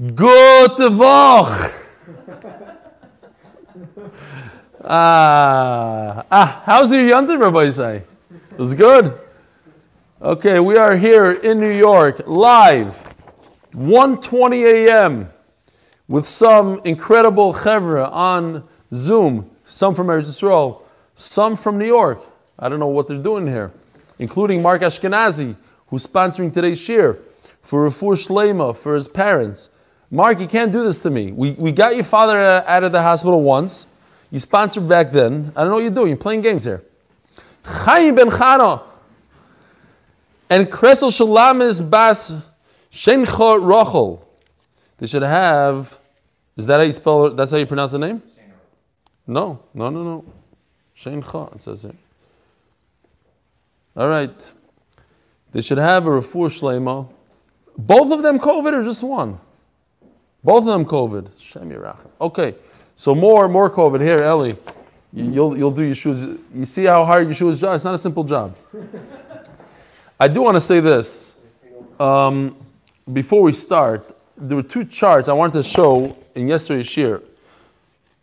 Gute Woche! ah, ah, how's your Yontif, Rabbi say? It was good? Okay, we are here in New York, live, 1.20 a.m., with some incredible chevra on Zoom, some from Eretz Yisrael, some from New York. I don't know what they're doing here, including Mark Ashkenazi, who's sponsoring today's shir for Refuah Shlema, for his parents. Mark, you can't do this to me. We, we got your father uh, out of the hospital once. You sponsored back then. I don't know what you're doing. You're playing games here. Chaim ben Chana and Kresel Shalamis Bas Shencha Rochel. They should have. Is that how you spell it? That's how you pronounce the name? No, no, no, no. Shencha, it says here. All right. They should have a Refuah Shlema. Both of them COVID or just one? Both of them COVID. Okay, so more more COVID here, Ellie. You'll you'll do Yeshua's. You see how hard Yeshua's job. It's not a simple job. I do want to say this. Um, before we start, there were two charts I wanted to show in yesterday's shir.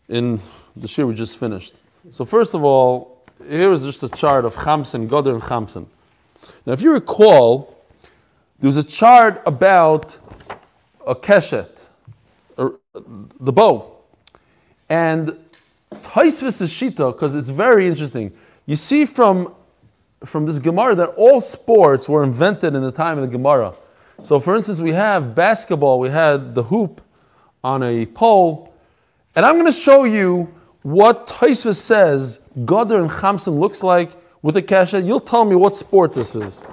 In the shir we just finished. So first of all, here is just a chart of Chamsen, Goder and Chamsen. Now, if you recall, there was a chart about a keshet, Uh, the bow. And Taisvis is Shita, because it's very interesting. You see from, from this Gemara that all sports were invented in the time of the Gemara. So, for instance, we have basketball, we had the hoop on a pole, and I'm going to show you what Taisvis says Goder and Chamsen looks like with a kasha. You'll tell me what sport this is.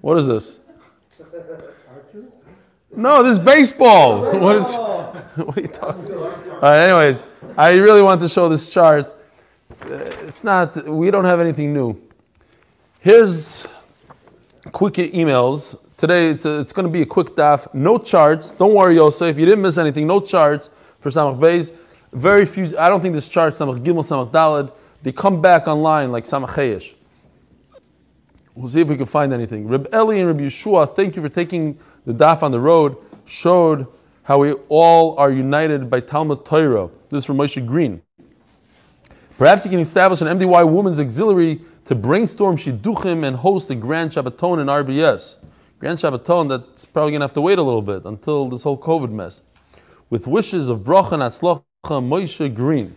What is this? No, this is baseball. What is? What are you talking? All right. Anyways, I really want to show this chart. Uh, It's not. We don't have anything new. Here's quick emails. Today it's, a, it's going to be a quick daf. No charts. Don't worry, Yosef. If you didn't miss anything. No charts for Samach Beis. Very few. I don't think this chart Samach Gimel, Samach Daled. They come back online like Samach Chayesh. We'll see if we can find anything. Reb Eli and Reb Yeshua, thank you for taking the daf on the road. Showed how we all are united by Talmud Torah. This is from Moshe Green. Perhaps you can establish an MDY Women's Auxiliary to brainstorm shidduchim and host a Grand Shabbaton in RBS. Grand Shabbaton that's probably going to have to wait a little bit until this whole COVID mess. With wishes of bracha and atzlacha, Moshe Green.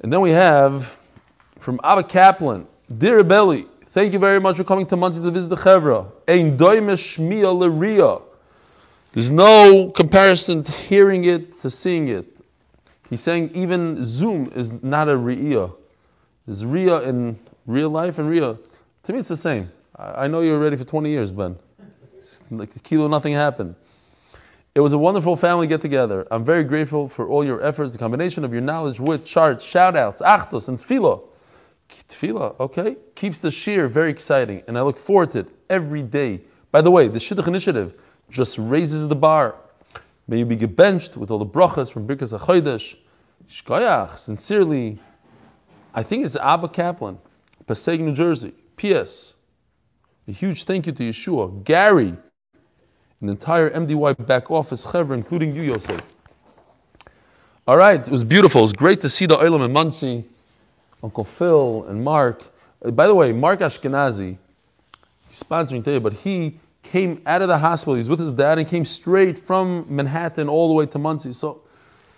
And then we have from Abba Kaplan, Dear Belly, thank you very much for coming to Monsey to visit the Chevra. Ein. There's no comparison to hearing it to seeing it. He's saying even Zoom is not a Riyah. There's Riyah in real life and Riyah. To me, it's the same. I know you were ready for 20 years, Ben. It's like a kilo, nothing happened. It was a wonderful family get together. I'm very grateful for all your efforts, the combination of your knowledge with charts, shout outs, achtos, and tefillah. Tefillah, okay, keeps the shir very exciting, and I look forward to it every day. By the way, the Shidduch initiative just raises the bar. May you be gebenched with all the brachas from Birkas HaChodesh. Shkoyach, sincerely, I think it's Abba Kaplan, Passaic, New Jersey. P.S. A huge thank you to Yeshua, Gary, and the entire MDY back office, Chevra, including you, Yosef. All right, it was beautiful. It was great to see the Olam and Monsey, Uncle Phil and Mark. Uh, By the way, Mark Ashkenazi, he's sponsoring today, but he came out of the hospital. He's with his dad and came straight from Manhattan all the way to Monsey. So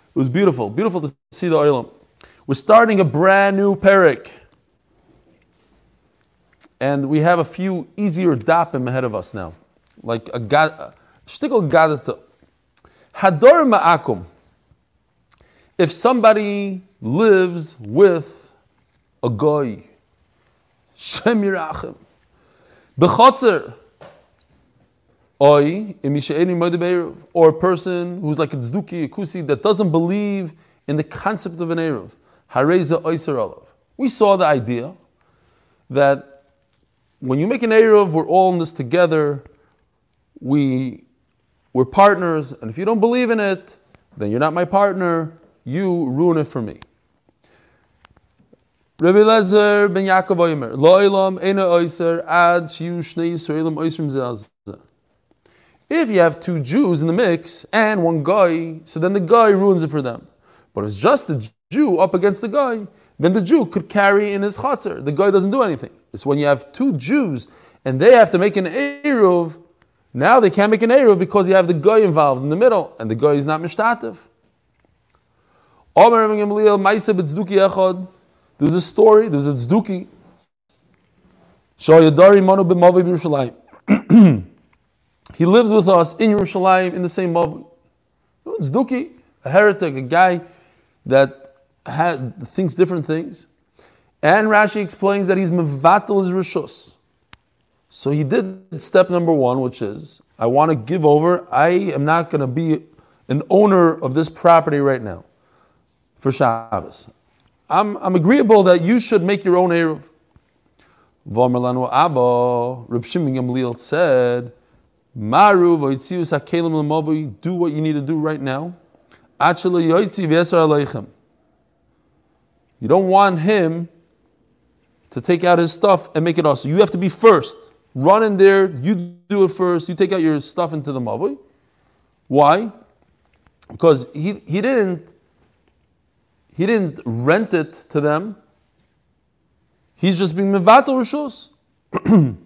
it was beautiful, beautiful to see the Olam. We're starting a brand new Perek. And we have a few easier dapim ahead of us now. Like a shtickle gadata. Hador ma'akum. If somebody lives with a goy, Shem Yirachim, b'chotzer, Oy, or a person who's like a tzduki, a kusi, that doesn't believe in the concept of an Eruv. Hareza Oyser Olav. We saw the idea that when you make an Eruv, we're all in this together. We, we're partners, and if you don't believe in it, then you're not my partner. You ruin it for me. Rabbi Lezer ben Yaakov Oimer, Lo Elam Eina Oyser Ad Shnei Yisraelim If you have two Jews in the mix and one guy, so then the guy ruins it for them. But if it's just the Jew up against the guy, then the Jew could carry in his chatzar. The guy doesn't do anything. It's when you have two Jews and they have to make an Eruv, now they can't make an Eruv because you have the guy involved in the middle, and the guy is not Mishtativ. There's a story, there's a tzduki. He lived with us in Yerushalayim in the same Mavi. Tzduki, a heretic, a guy that had thinks different things. And Rashi explains that he's mevatel his rishus. So he did step number one, which is I want to give over. I am not going to be an owner of this property right now for Shabbos. I'm, I'm agreeable that you should make your own Eruv. Vomerlanu Abba, Reb Shimon Gamliel said, Maru v'yitzius hakelim l'mavui, do what you need to do right now. Actually, yoitzi v'yesar aleichem. You don't want him to take out his stuff and make it also. You have to be first. Run in there, you do it first, you take out your stuff into the mavui. Why? Because he, he didn't he didn't rent it to them. He's just being mevatel rishos.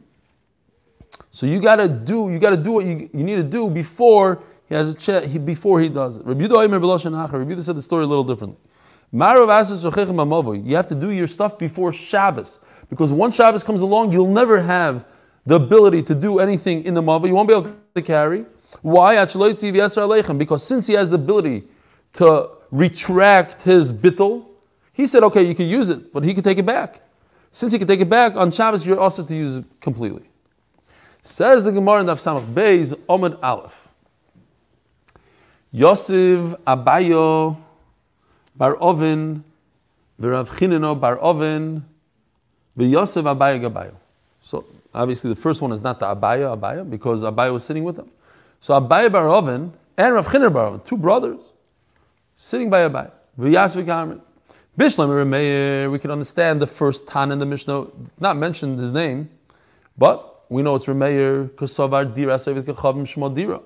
so you gotta do you gotta do what you, you need to do before he has a chat he, before he does it. Rabbi Yehuda said the story a little differently. You have to do your stuff before Shabbos because once Shabbos comes along, you'll never have the ability to do anything in the Mava. You won't be able to carry. Why? Because since he has the ability to retract his bittel, he said, okay, you can use it, but he can take it back. Since he can take it back, on Shabbos, you're also to use it completely. Says the Gemara in Samach Beis, Omid Aleph. Yosef Abayo Bar Ovin, V'Rav Chinino Bar Ovin, V'Yosef Abayo Gabayo. So Obviously, the first one is not the Abaya, Abaya, because Abaya was sitting with them. So Abaya bar Oven and Rav Chiner bar Oven, two brothers, sitting by. V'yas v'kamrin. Bishlam we can understand the first Tan in the Mishnah, not mentioned his name, but we know it's Remeir, Kosovar Dira, Sevit Kachavim Shmo Dira.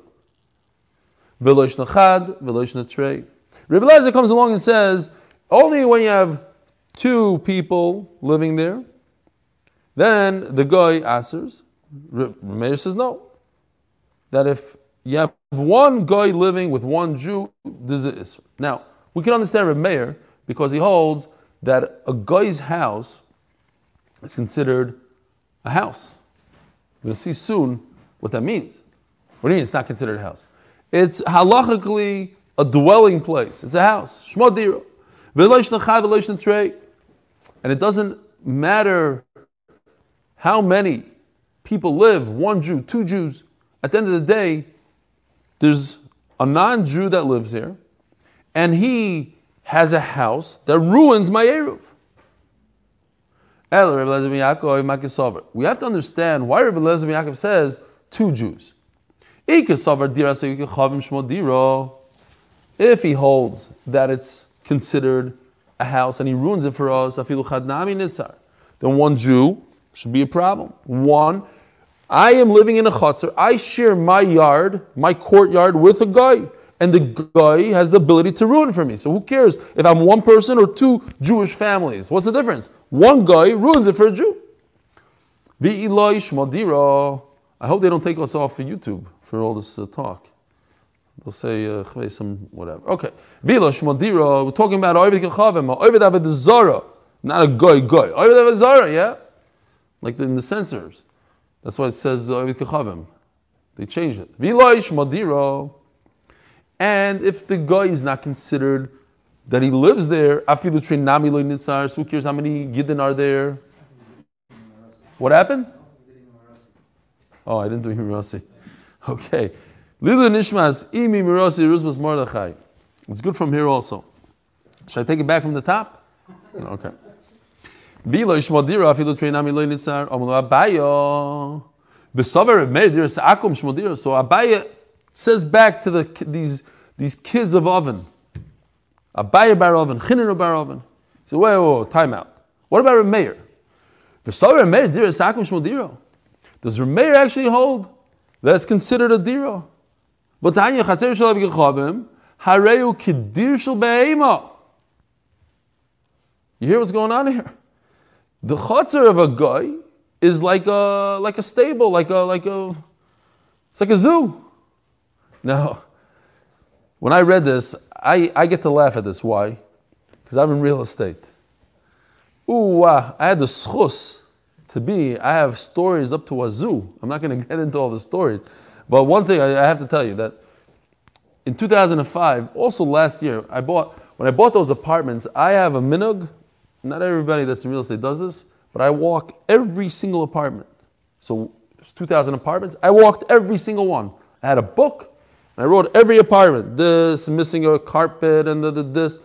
Velosh Nachad. Rebbe Lezer comes along and says, only when you have two people living there, then the guy answers, Meir says no. That if you have one guy living with one Jew, this is Now, we can understand Reb Meir because he holds that a guy's house is considered a house. We'll see soon what that means. What do you mean it's not considered a house? It's halachically a dwelling place. It's a house. And it doesn't matter how many people live, one Jew, two Jews. At the end of the day, there's a non Jew that lives here, and he has a house that ruins my Eruv. We have to understand why Rabbi Lezer Yaakov says two Jews. If he holds that it's considered a house and he ruins it for us, then one Jew should be a problem. One, I am living in a chutzner. I share my yard, my courtyard with a guy. And the guy has the ability to ruin for me. So who cares if I'm one person or two Jewish families? What's the difference? One guy ruins it for a Jew. I hope they don't take us off for YouTube for all this uh, talk. They'll say uh, some whatever. Okay. Vila Shmodira, we're talking about Oivid Kachavim, Oivid Avad Zara, not a guy, guy. Oivid Avad Zara, yeah? like in the censors. That's why it says uh, Kachavim. They changed it. Viloish Madiro. And if the guy is not considered that he lives there, Afilu Trin Nami Lo Nitzar, who cares how many Yidden are there? What happened? Oh, I didn't do Mirasi. Okay. Lilu Nishmas, Imi Mirasi, Ruzmas Mordechai. It's good from here also. Should I take it back from the top? Okay. Shmodira. So Abaya says back to the, these, these kids of Oven. Abaya bar Oven, Chinenu bar Oven. So wait, wait, wait, time out. What about Meir? V'savar Meir Diras Akum Shmodira. Does Meir actually hold That's considered a dira. But. You hear what's going on here? The chutzner of a guy is like a like a stable, like a like a it's like a zoo. Now, when I read this, I, I get to laugh at this. Why? Because I'm in real estate. Ooh, uh, I had the schus to be. I have stories up to a zoo. I'm not going to get into all the stories, but one thing I, I have to tell you that in 2005, also last year, I bought when I bought those apartments. I have a minug not everybody that's in real estate does this, but I walk every single apartment. So it's 2,000 apartments. I walked every single one. I had a book, and I wrote every apartment. This, missing a carpet, and the, the, this.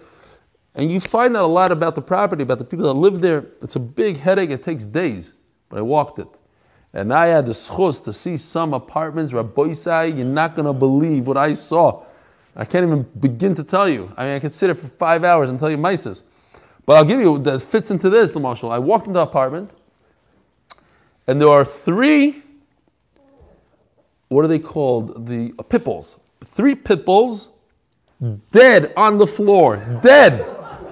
And you find out a lot about the property, about the people that live there. It's a big headache. It takes days, but I walked it. And I had the schus to see some apartments, Rabboisai, you're not going to believe what I saw. I can't even begin to tell you. I mean, I could sit there for five hours and tell you mices. But I'll give you that fits into this, the marshal. I walked into the apartment, and there are three. What are they called? The uh, pit bulls. Three pit bulls, dead on the floor, dead.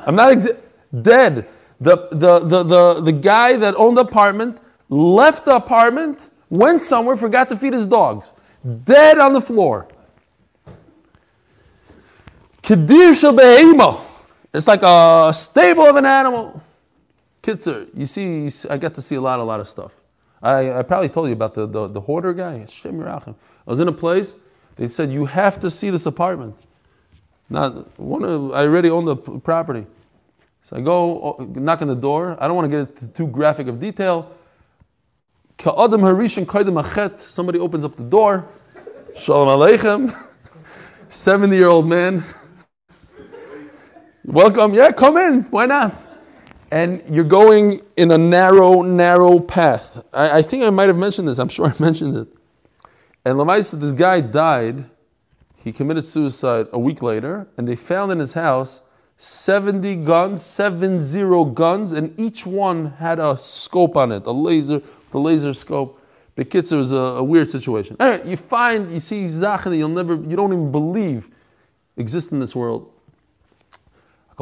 I'm not exa- dead. The, the, the, the, the guy that owned the apartment left the apartment, went somewhere, forgot to feed his dogs. Dead on the floor. Kedir shel it's like a stable of an animal. Kitzer, you see, I get to see a lot, a lot of stuff. I, I probably told you about the, the, the hoarder guy. I was in a place, they said, you have to see this apartment. Not one of, I already own the property. So I go knock on the door. I don't want to get into too graphic of detail. Somebody opens up the door. Shalom Aleichem. 70 year old man. Welcome. Yeah, come in. Why not? And you're going in a narrow, narrow path. I, I think I might have mentioned this. I'm sure I mentioned it. And Lamaisa, this guy died. He committed suicide a week later, and they found in his house 70 guns, 70 guns, and each one had a scope on it, a laser, the laser scope. The kids, it was a, a weird situation. Anyway, you find, you see Zach that you'll never, you don't even believe exist in this world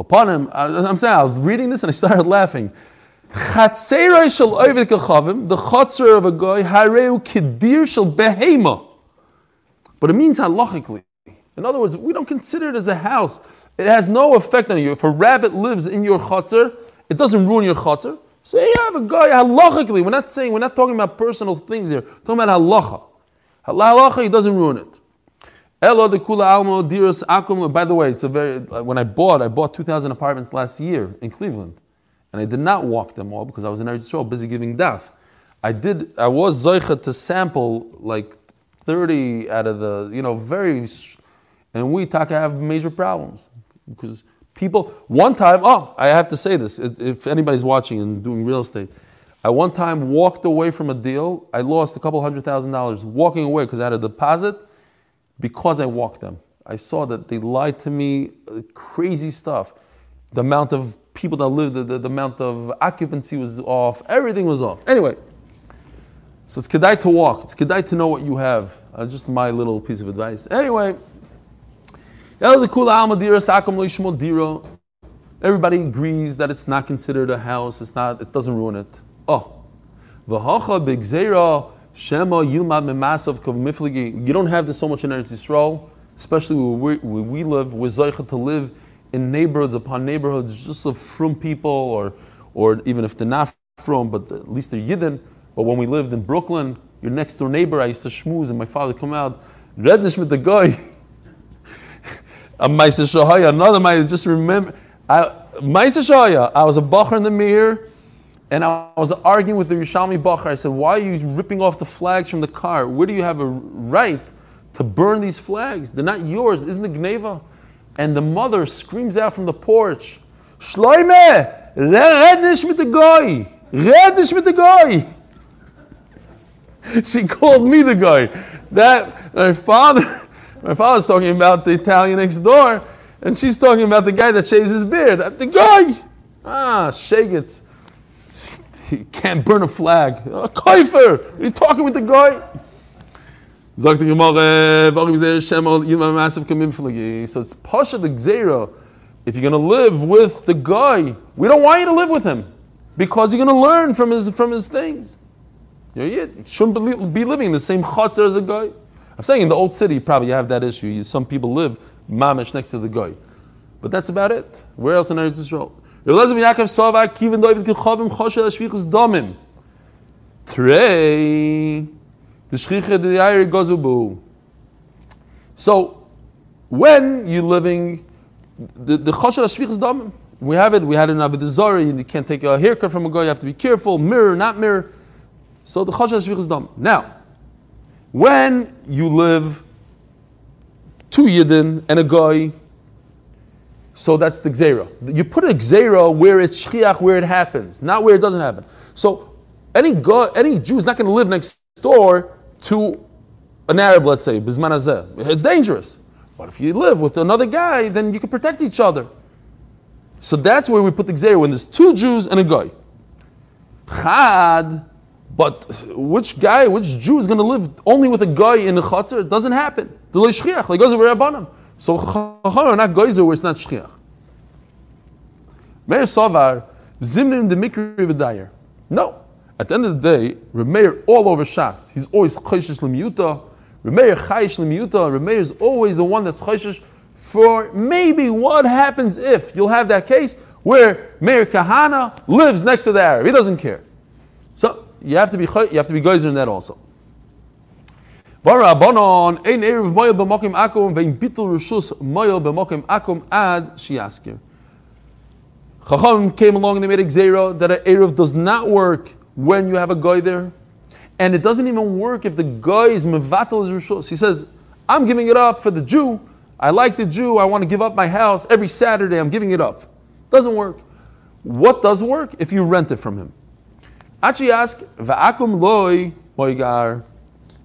upon him. I'm saying, I was reading this and I started laughing. The chatzar of a guy, hareu behema. But it means halachically. In other words, we don't consider it as a house. It has no effect on you. If a rabbit lives in your chatzar, it doesn't ruin your chatzar. So you have a guy halachically. We're not saying, we're not talking about personal things here. We're talking about halacha. Halacha, he doesn't ruin it. Elo de kula almo diras akum. By the way, it's a very. When I bought, I bought 2,000 apartments last year in Cleveland, and I did not walk them all because I was in Eretz Yisrael busy giving daf. I did. I was zoicha to sample like 30 out of the, you know, very, and we talk I have major problems because people. One time, oh, I have to say this. If anybody's watching and doing real estate. I one time walked away from a deal. I lost a couple hundred thousand dollars walking away because I had a deposit because I walked them. I saw that they lied to me, uh, crazy stuff. The amount of people that lived, the, the, the, amount of occupancy was off, everything was off. Anyway, so it's kedai to walk. It's kedai to know what you have. Uh, just my little piece of advice. Anyway, everybody agrees that it's not considered a house. It's not. It doesn't ruin it. Oh, v'hacha b'gzeira Shema Yilmad Memasav Mifligi. You don't have this so much in Eretz Yisrael, especially where we, where we live. We're Zaycha to live in neighborhoods upon neighborhoods just of from people, or, or even if they're not from, but at least they're Yidden. But when we lived in Brooklyn, your next door neighbor, I used to schmooze, and my father come out, rednish with the guy. another Maisa, just remember, I, I was a bacher in the mirror, and I was arguing with the Yerushalmi Bacher. I said, Why are you ripping off the flags from the car? Where do you have a right to burn these flags? They're not yours. Isn't it Gneva? And the mother screams out from the porch, Shloime, rednish mit the guy. Rednish mit the guy. She called me the guy. That, my father, my father's talking about the Italian next door, and she's talking about the guy that shaves his beard. The guy! Ah, Shagets. He can't burn a flag. A kaifer! He's talking with the guy. So it's Pasha the Gzera. If you're going to live with the guy, we don't want you to live with him because you're going to learn from his from his things. You, know, you shouldn't be living in the same chutzner as a guy. I'm saying in the old city, probably you have that issue. Some people live mamish next to the guy. But that's about it. Where else in Eretz Yisrael? Trey, the shchicha the yair gozubu. So, when you're living, the chosher shvichas damim, we have it. We had it in Zarah. You can't take a haircut from a guy. You have to be careful. Mirror, not mirror. So the chosher shvichas damim. Now, when you live two yidden and a guy, so that's the gzera. You put a gzera where it's shchiach, where it happens, not where it doesn't happen. So any God, any Jew is not going to live next door to an Arab, let's say, bisman It's dangerous. But if you live with another guy, then you can protect each other. So that's where we put the gzera when there's two Jews and a guy. Chad, but which guy, which Jew is going to live only with a guy in a chatzar? It doesn't happen. The like goes over Rabbanim. So chacham are not goyzer where it's not shchiach. Meir Savar, Zimnin the Mikri V'dayer. No. At the end of the day, Remeir all over Shas. He's always chayshish lemiyuta. Remeir chayish lemiyuta. Remeir is always the one that's chayshish for maybe what happens if you'll have that case where Meir Kahana lives next to the Arab. He doesn't care. So you have to be you have to be geyser in that also. Varabonon ein erev moyel b'mokim akum vein bitul rishus moyel b'mokim akum ad shiaskir. Chacham came along and they made a zero that an erev does not work when you have a guy there, and it doesn't even work if the guy is mevatel rishus. He says, "I'm giving it up for the Jew. I like the Jew. I want to give up my house every Saturday. I'm giving it up." Doesn't work. What does work? If you rent it from him. Actually, ask va'akum loy moigar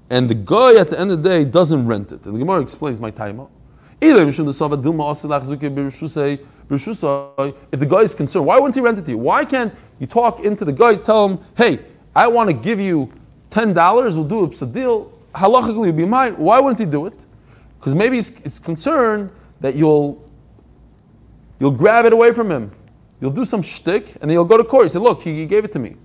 and the guy at the end of the day doesn't rent it. And the Gemara explains my time. If the guy is concerned, why wouldn't he rent it to you? Why can't you talk into the guy, tell him, hey, I want to give you $10, we'll do a deal, halachically it'll be mine. Why wouldn't he do it? Because maybe he's, he's, concerned that you'll, you'll grab it away from him. You'll do some shtick, and then you'll go to court. You say, look, he, he gave it to me.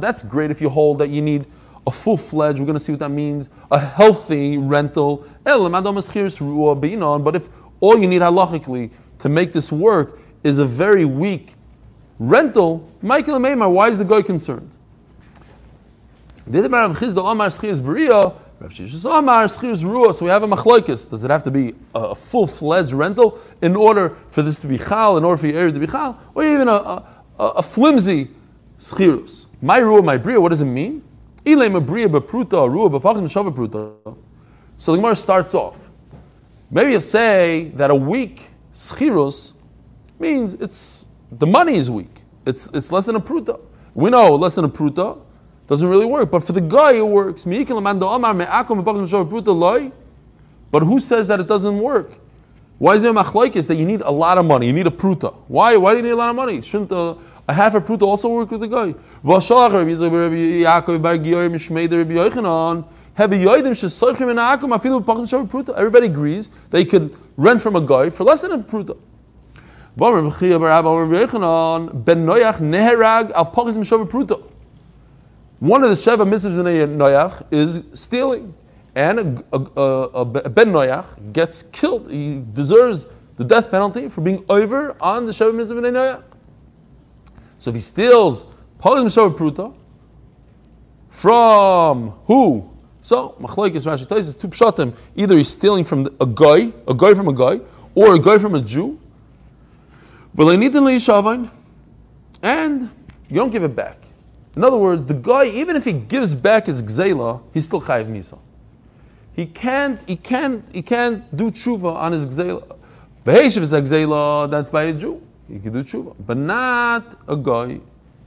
That's great if you hold that you need a full fledged, we're going to see what that means, a healthy rental. But if all you need halachically to make this work is a very weak rental, Michael Maimar, why is the guy concerned? So we have a machlokes. Does it have to be a full-fledged rental in order for this to be chal, in order for your area to be chal, or even a, a a, flimsy schirus. My ruah, my bria, what does it mean? Ilem a bria bepruta, ruah bepachim pruta. So the Gemara starts off. Maybe you say that a weak schirus means it's the money is weak. It's it's less than a pruta. We know less than a pruta doesn't really work, but for the guy it works. But who says that it doesn't work? Why is there machlaikis that you need a lot of money? You need a pruta. Why? Why do you need a lot of money? Shouldn't a, a half a pruta also work with a guy? Everybody agrees they could rent from a guy for less than a pruta. One of the Sheva mitzvahs in a Noach is stealing and a, a, a, Ben Noach gets killed. He deserves the death penalty for being over on the Shabbat Mitzvah Ben Noach. So if he steals Polim Shabbat Pruta from who? So Machlaikis Rashi Tais two pshatim. Either he's stealing from a guy, a guy from a guy, or a guy from a Jew. And you don't give it back. In other words, the guy, even if he gives back his gzela, he's still chayiv misa. He can't, he can't, he can't do tshuva on his gzela. V'heishiv is a that's by a Jew. He can do tshuva, but not a guy.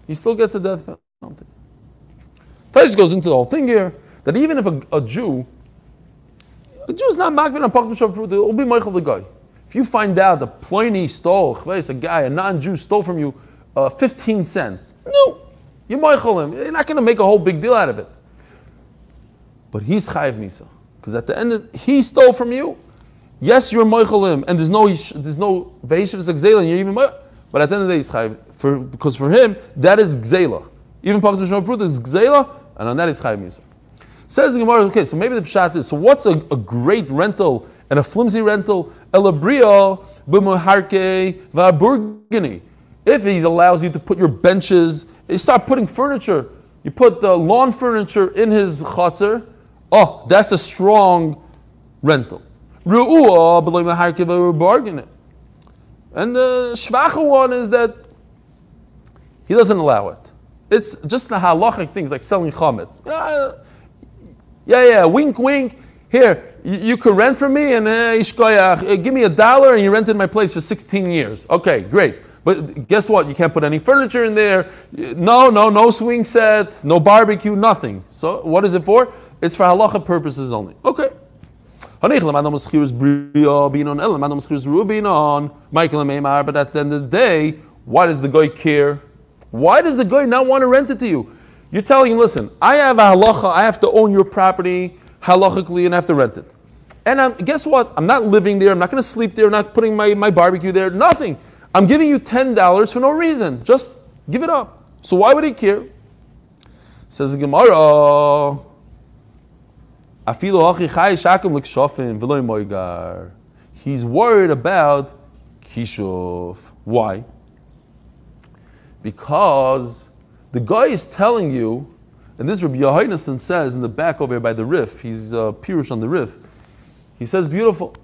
He still gets a death penalty. Tais goes into the whole thing here that even if a, a Jew, a Jew is not makbid on Pachs B'Shav it will be Michael the guy. If you find out that Pliny stole, a guy, a non-Jew stole from you uh, 15 cents, no, you Michael him. You're not going to make a whole big deal out of it. but he's chayiv misa. Because at the end, of, he stole from you. Yes, you're moichalim, and there's no there's no veishiv zagzela, and you're even But at the end of the day, he's chayiv for because for him that is gzela. Even Pagas Mishma Pruta is gzela, and on that is chayiv misa. Says the Gemara, okay, so maybe the pshat is so. What's a, a great rental and a flimsy rental? Elabria b'muharke v'aburgini. If he allows you to put your benches, you start putting furniture. You put the lawn furniture in his chatzar. Oh, that's a strong rental. And the shvacha one is that he doesn't allow it. It's just the halachic things like selling chametz. Yeah, yeah, wink, wink. Here, you, you could rent from me and uh, give me a dollar and you rented my place for 16 years. Okay, great. But guess what? You can't put any furniture in there. No, no, no swing set, no barbecue, nothing. So what is it for? It's for halacha purposes only. Okay. But at the end of the day, why does the guy care? Why does the guy not want to rent it to you? You're telling him, listen, I have a halacha, I have to own your property halachically and I have to rent it. And I'm, guess what? I'm not living there, I'm not going to sleep there, I'm not putting my, my barbecue there, nothing. I'm giving you $10 for no reason. Just give it up. So why would he care? Says the Gemara, He's worried about kishuf. Why? Because the guy is telling you, and this Rabbi Yohainason says in the back over here by the Rif, he's uh, Pirush on the Rif. he says beautiful.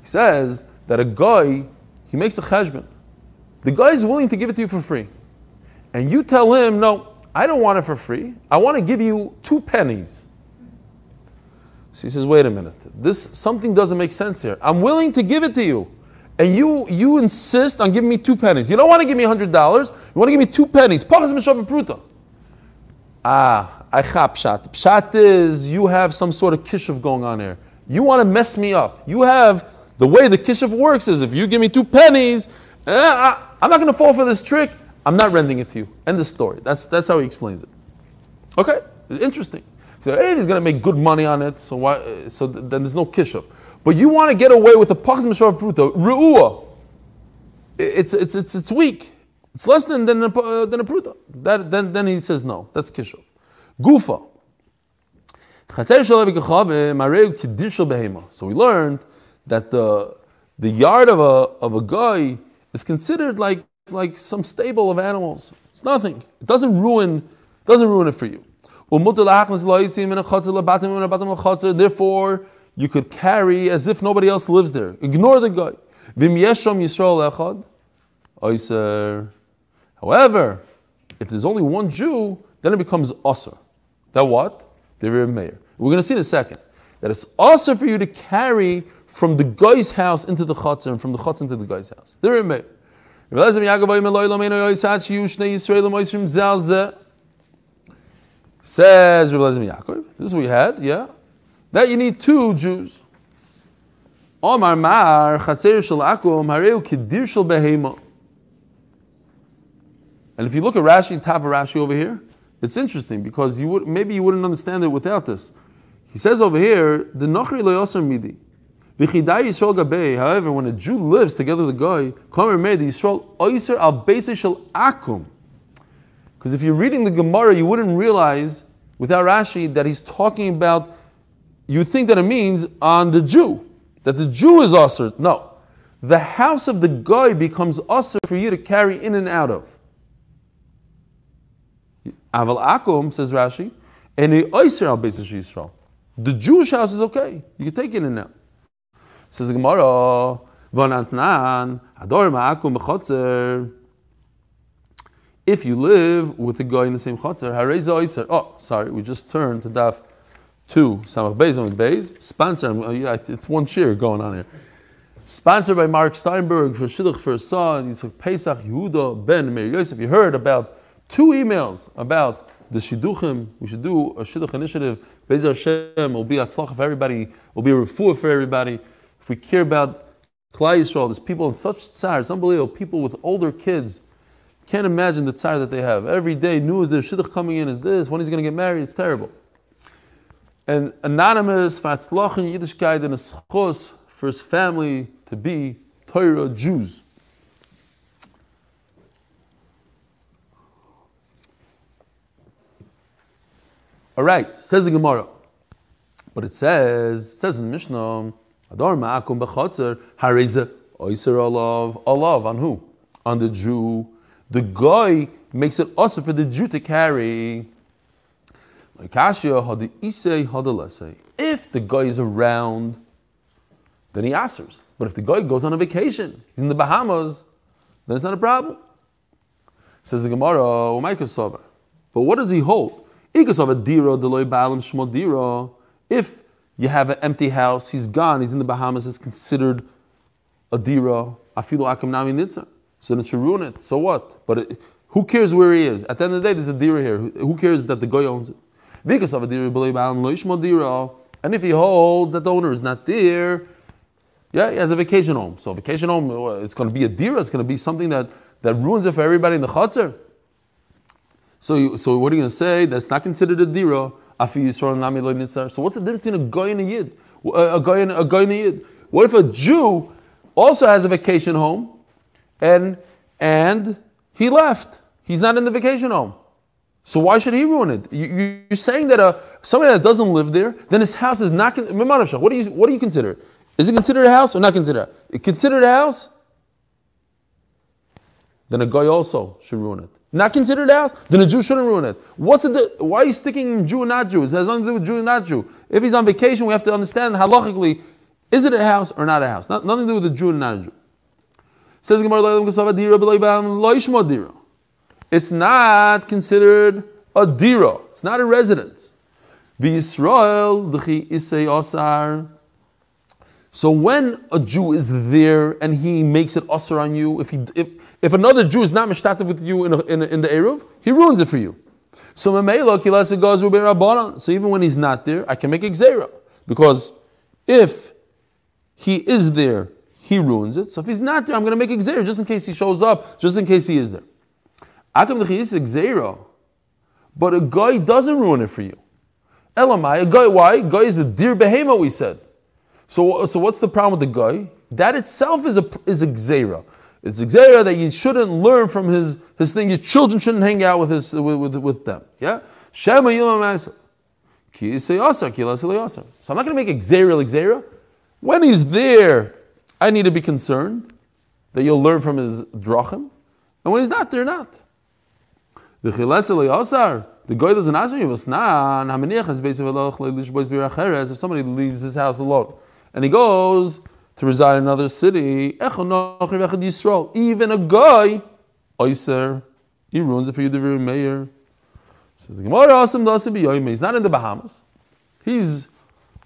He says that a guy, he makes a cheshbon. The guy is willing to give it to you for free. And you tell him, no, I don't want it for free. I want to give you two pennies. So he says, wait a minute. This something doesn't make sense here. I'm willing to give it to you. And you you insist on giving me two pennies. You don't want to give me hundred dollars. You want to give me two pennies. Ah, I chap pshat. Pshat is you have some sort of kishuf going on here. You want to mess me up. You have the way the kishuf works is if you give me two pennies, eh, I, I'm not going to fall for this trick. I'm not renting it to you. End the story. That's, that's how he explains it. Okay, interesting. So he's going to make good money on it, so why? So then there's no kishuf. But you want to get away with the pachs mishor pruta ru'ua. It's, it's, it's, it's weak. It's less than, than, uh, than a pruta. That, then, then he says no. That's kishuf. Gufa. So we learned that the, the yard of a, of a guy is considered like, like some stable of animals. It's nothing. It doesn't ruin, doesn't ruin it for you. Therefore, you could carry as if nobody else lives there. Ignore the guy. However, if there's only one Jew, then it becomes usher. That what? The mayor. We're going to see in a second that it's also for you to carry from the guy's house into the chutzner and from the chutzner into the guy's house. The mayor. Says Rabbi Yaakov, this is what we had, yeah. That you need two Jews. Omar Mar Shel Akum Hareu Kedir Shel Behema. And if you look at Rashi, top of Rashi over here, it's interesting because you would maybe you wouldn't understand it without this. He says over here, the Nochri Loyosar Midi. However, when a Jew lives together with a guy, because if you're reading the Gemara, you wouldn't realize without Rashi that he's talking about. You think that it means on the Jew, that the Jew is usher. No, the house of the guy becomes usher for you to carry in and out of. Aval akum says Rashi, and a oyser al Yisrael. The Jewish house is okay; you can take it in and out. Says the Gemara, Vanantnan, Ador Ma'akum B'chotzer. If you live with a guy in the same chotzer, Hareza Oiser. Oh, sorry, we just turned to Daf 2, Samach Beis on Beis. Sponsor, uh, it's one cheer going on here. Sponsored by Mark Steinberg for Shidduch for his son, Yitzchak Pesach Yehuda Ben Meir Yosef. You heard about two emails about the Shidduchim. We should do a Shidduch initiative. Bezer Hashem will be atzlach for everybody, will be a refuah for everybody. If we care about Klal Yisrael, there's people in such tsar, it's unbelievable. People with older kids can't imagine the tsar that they have. Every day, news there's shidduch coming in is this, when he's going to get married, it's terrible. And anonymous Fatzlach in Yiddishkeit and a schos for his family to be Torah Jews. All right, says the Gemara. But it says, says in the Mishnah, Ador ma'akum b'chotzer, hareze oiser olav, olav, on who? On the Jew. The guy makes it also for the Jew to carry. If the guy is around, then he answers. But if the guy goes on a vacation, he's in the Bahamas, then it's not a problem. Says the Gemara, but what does he hold? If you have an empty house, he's gone, he's in the Bahamas, it's considered a dira. So then it should ruin it. So what? But it, who cares where he is? At the end of the day, there's a dira here. Who cares that the guy owns it? Because of a dira dira. And if he holds that the owner is not there, yeah, he has a vacation home. So vacation home, uh, it's going to be a dira. It's going to be something that, that ruins it for everybody in the chutzner. So, you, so what are you going to say? That's not considered a dira. So what's the difference between a guy and a yid? A guy and a guy and a yid. What if a Jew also has a vacation home, and and he left? He's not in the vacation home. So why should he ruin it? You, are saying that a somebody that doesn't live there, then his house is not. What do you what do you consider? Is it considered a house or not considered? A, considered a house? Then a guy also should ruin it. Not considered a house? Then a Jew shouldn't ruin it. What's the? Why are you sticking Jew and not Jew? It has nothing to do with Jew and not Jew. If he's on vacation, we have to understand halachically, is it a house or not a house? Not, nothing to do with a Jew and not a Jew. Says Gemara, It's not considered a dira. It's not a residence. V'Yisrael. So when a Jew is there and he makes it osar on you, if he if, if another Jew is not mishtativ with you in, a, in, a, in the eruv, he ruins it for you. So So even when he's not there, I can make a because if he is there, he ruins it. So if he's not there, I'm going to make a just in case he shows up, just in case he is there. Akam gzera, but a guy doesn't ruin it for you. Elamai, a guy, why? Guy is a dear behemoth, we said. So, so what's the problem with the guy? That itself is a is a gzera. It's a gzera that you shouldn't learn from his, his thing. Your children shouldn't hang out with his with, with, with them. Yeah. Shema So I'm not going to make a gzera gzera. When he's there, I need to be concerned that you'll learn from his drachim, and when he's not, they're not. The the guy doesn't ask me, if somebody leaves his house alone and he goes to reside in another city, even a guy, Oyser, he ruins it for you, the very mayor. Says he's not in the Bahamas. He's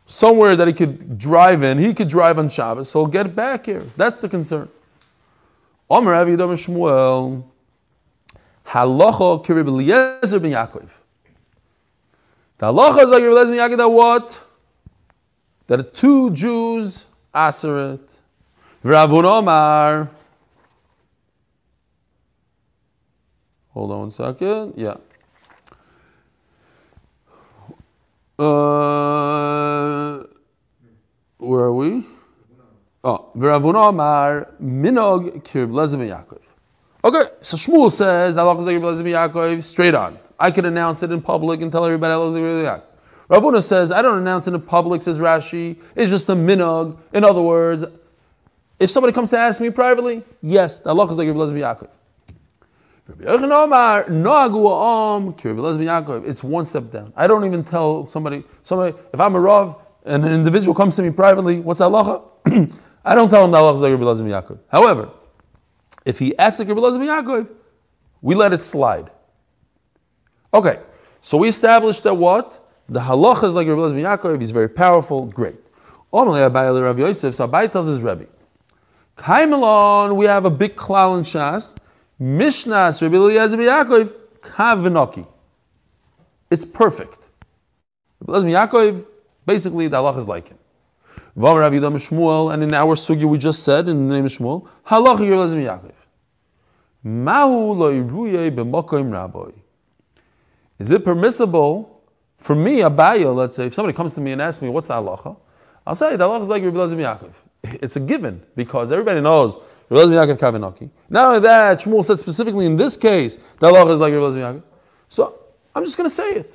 somewhere that he could drive in. He could drive on Shabbos, so he'll get back here. That's the concern. Omer Avidam Shmuel, Halacha Kirib Eliezer ben Yaakov. The halacha is like Rabbi Eliezer ben Yaakov that what? That two Jews answer it. Ravun Omar. Hold on one second. Yeah. Uh, where are we? Oh, V'Ravuna Amar Minog Kirb Lezim Yaakov. Okay, so Shmuel says that Allah Yaakov straight on. I can announce it in public and tell everybody Allah Yaakov. Ravuna says I don't announce it in public. Says Rashi, it's just a minog. In other words, if somebody comes to ask me privately, yes, Allah Yaakov. It's one step down. I don't even tell somebody, somebody, if I'm a Rav and an individual comes to me privately, what's that halacha? I don't tell him that halacha is like Rabbi Lazim Yaakov. However, if he acts like Rabbi Lazim Yaakov, we let it slide. Okay, so we established that what? The halacha is like Rabbi Lazim Yaakov, he's very powerful, great. Rabbi Yosef, so Abai tells his Rebbe, Kaimelon, we have a big klal in Shas, Mishnas Rabbi Eliezer Yaakov Kavinoki. It's perfect. Rabbi Eliezer Yaakov, basically the halach is like him. Vav Rav Yidam Shmuel, and in our sugya we just said in the name of Shmuel, halach Rabbi Eliezer Yaakov. Mahu loy ruye b'mokoim rabbi. Is it permissible For me, Abaya, let's say, if somebody comes to me and asks me, what's the halacha? I'll say, the halacha is like Rabbi Elazar Yaakov. It's a given, because everybody knows Not only that, Shmuel said specifically in this case, the halacha is like Elazar Yaakov. So I'm just going to say it.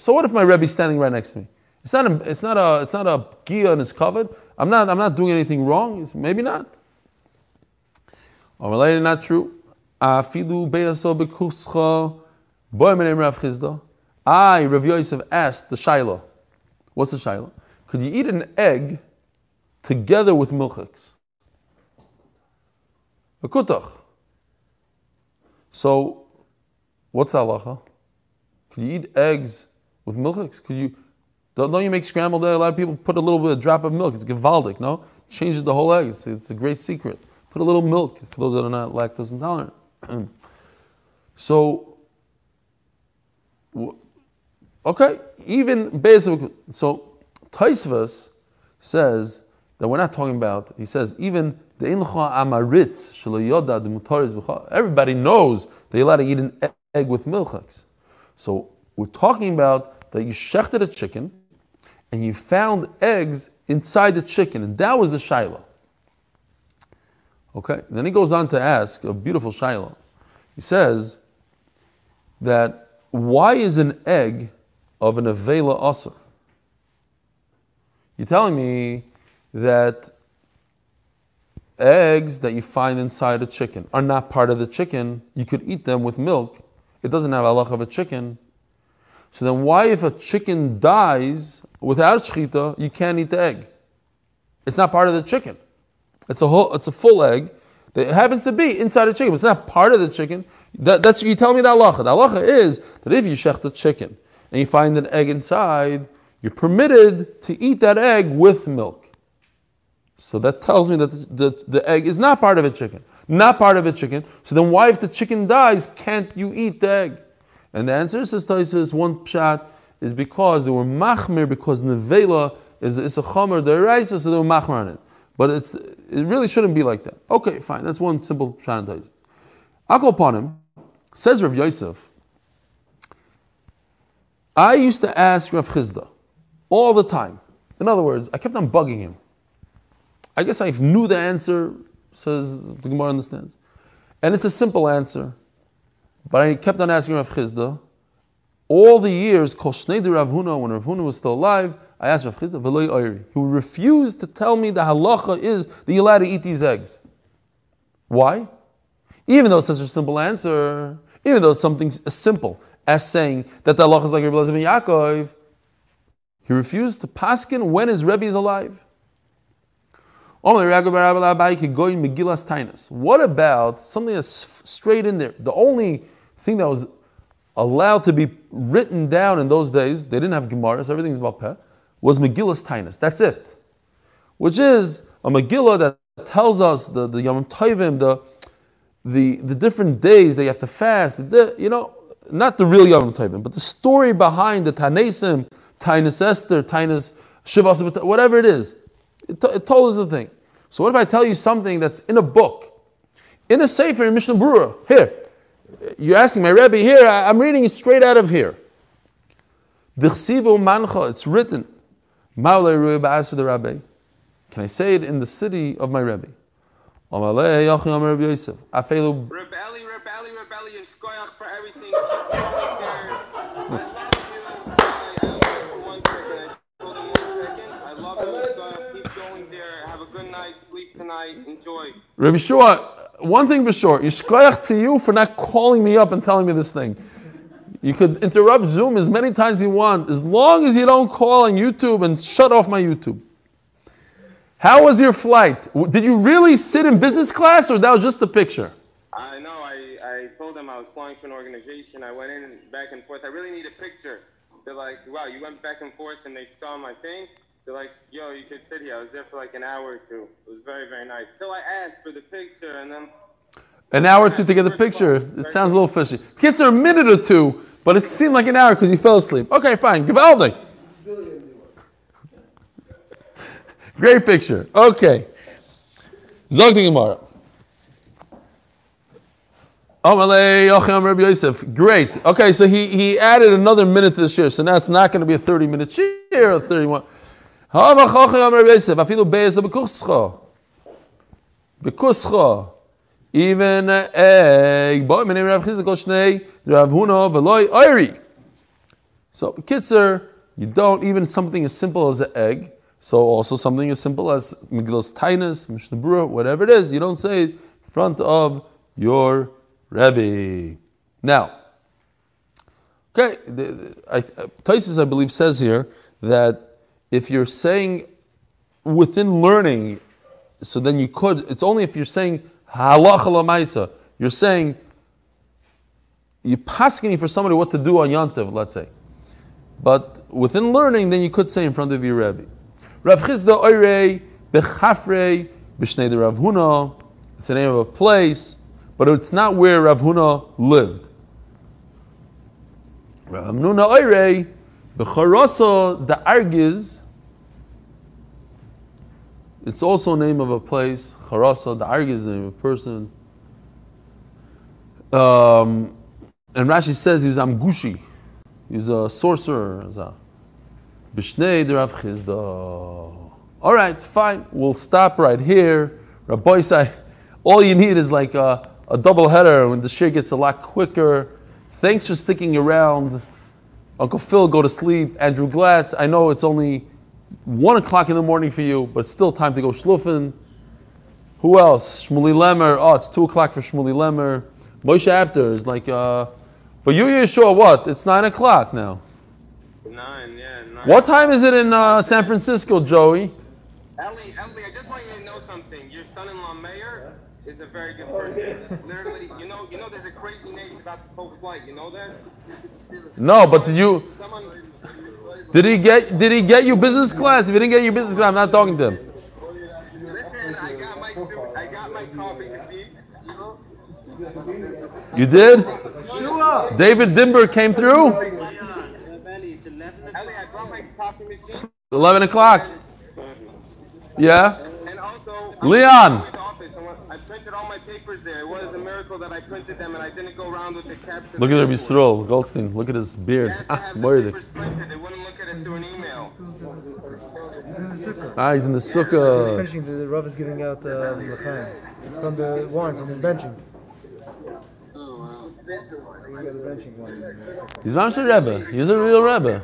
So what if my Rebbe is standing right next to me? It's not a, it's not a, it's not a gia and it's covered. I'm not, I'm not doing anything wrong. It's maybe not. Or not true. Afidu beyaso bekuscha boy menem Rav Chisda. I, Rav Yosef, asked the Shiloh. What's the Shiloh? Could you eat an egg together with milchiks? A kutach. So, what's the halacha? Could you eat eggs with milchiks? Could you? Don't, don't you make scrambled egg? A lot of people put a little bit, a drop of milk. It's gevaldik, no? Changes the whole egg. It's, it's a great secret. Put a little milk for those that are not lactose intolerant. so, okay, even basically, so Taisvas says that we're not talking about, he says, even the incha amaritz shalayoda the mutaris everybody knows they're allowed to eat an egg with milchiks. So we're talking about that you shechted a chicken and you found eggs inside the chicken, and that was the shiloh. Okay, then he goes on to ask a beautiful Shiloh. He says that why is an egg of an Avela Asr? You're telling me that eggs that you find inside a chicken are not part of the chicken. You could eat them with milk. It doesn't have halach of a chicken. So then why if a chicken dies without shechita, you can't eat the egg? It's not part of the chicken. It's a whole, it's a full egg that happens to be inside a chicken. It's not part of the chicken. That, that's you tell me the halacha. The halacha is that if you shech the chicken and you find an egg inside, you're permitted to eat that egg with milk. So that tells me that the, the, the egg is not part of a chicken. Not part of a chicken. So then why, if the chicken dies, can't you eat the egg? And the answer, says Taisus, one pshat, is because they were machmir, because nevela is, is a chomer, the so they were machmir on it. But it's, it really shouldn't be like that. Okay, fine. That's one simple shantais. Akol upon him, says Rav Yosef, I used to ask Rav Chisda all the time. In other words, I kept on bugging him. I guess I knew the answer, says the Gemara understands. And it's a simple answer. But I kept on asking Rav Chisda. All the years, Kol Shnei Rav Huna, when Rav Huna was still alive, I asked Rav Oiri, who refused to tell me the halacha is that you're allowed to eat these eggs. Why? Even though it's such a simple answer, even though it's something as simple as saying that the halacha is like Rabbi Elazar ben Yaakov, he refused to paskin when his Rebbe is alive. What about something that's straight in there? The only thing that was allowed to be written down in those days, they didn't have Gemara, so everything's about peh, was Megillah's Tainus. That's it. Which is a Megillah that tells us the, the Yom Tovim, the, the, the different days that you have to fast, the, you know, not the real Yom Tovim, but the story behind the Tanesim, Tainus Esther, Tainus Shivas, whatever it is. It, it told us the thing. So what if I tell you something that's in a book, in a Sefer in Mishnah Berurah? Here, you're asking my Rebbe here, I'm reading it straight out of here. The Mancha. It's written. Can I say it in the city of my Rebbe? Rebelli, Rebelli, Rebelli, for everything. Keep going there. I love you. I, I for one second. I told him one second. I love you, Yiskoyach. Keep going there. Have a good night. Sleep tonight. Enjoy. Rabbi Shua, one thing for sure. Yiskoyach to you for not calling me up and telling me this thing. You could interrupt Zoom as many times as you want, as long as you don't call on YouTube and shut off my YouTube. How was your flight? Did you really sit in business class or that was just a picture? I know. I, I told them I was flying for an organization. I went in back and forth. I really need a picture. They're like, wow, you went back and forth and they saw my thing. They're like, yo, you could sit here. I was there for like an hour or two. It was very, very nice. Till I asked for the picture and then. An hour or two to get the picture. It sounds a little fishy. Kids are a minute or two but it seemed like an hour because you fell asleep. Okay, fine. Gewaldig. Great picture. Okay. Zog the Gemara. Amalei Yocham Rabbi Yosef. Great. Okay, so he, he added another minute to the shir. So now it's not going to be a 30 minute shir or 31. Even egg. Boy, my name Rav Chisda Kol Shnei. Rav Huna Veloy Oiri. So, Kitzer, you don't even something as simple as an egg. So also something as simple as Megillus Tainus, Mishnah whatever it is, you don't say it in front of your Rebbe. Now, okay, I, uh, Taisus, I believe, says here that if you're saying within learning, so then you could, it's only if you're saying halacha you're saying, you're asking for somebody what to do on Yantiv, let's say. But within learning, then you could say in front of your Rebbe. Rav Chisda Oirei Bechafrei B'Shnei Rav Huna. It's the name of a place, but it's not where Rav Huna lived. Rav Nuna Oirei B'Charosa the Argiz. It's also name of a place. Charasa, the Argiz is the name of a person. Um, and Rashi says he was Amgushi. He was a sorcerer. B'shnei Rav Chisda. All right, fine. We'll stop right here. Rabbi say, all you need is like a, a double header when the shir gets a lot quicker. Thanks for sticking around. Uncle Phil, go to sleep. Andrew Glatz, I know it's only one o'clock in the morning for you, but still time to go shlufen. Who else? Shmuli Lemmer. Oh, it's two o'clock for Shmuli Lemmer. Moshe after is like, uh, but you, Yeshua, what? It's nine o'clock now. Nine, yeah, nine. What time is it in uh, San Francisco, Joey? Ellie, Ellie, I just want you to know something. Your son-in-law Meir is a very good person. Literally, you know, you know, there's a crazy name about the whole flight. You know that? No, but did you? Someone. Did he get? Did he get you business class? If he didn't get you business class, I'm not talking to him. Listen, I got my, coffee. You did? David Dimber came through. Eleven o'clock. Yeah. Leon. his office. and when- I printed all my papers there. It was a miracle that I printed them and I didn't go around with a cap. Look at the- Rabbi Yisrael Goldstein. Look at his beard. I had Ah, have the printed. They wouldn't look at it through an email. Ah, he's in the He's sukkah. finishing. The, the Rav is giving out uh, l'chaim. from the wine from the benching. Oh, wow. You got the benching wine. He's Mamsha Rebbe. He's a real Rebbe.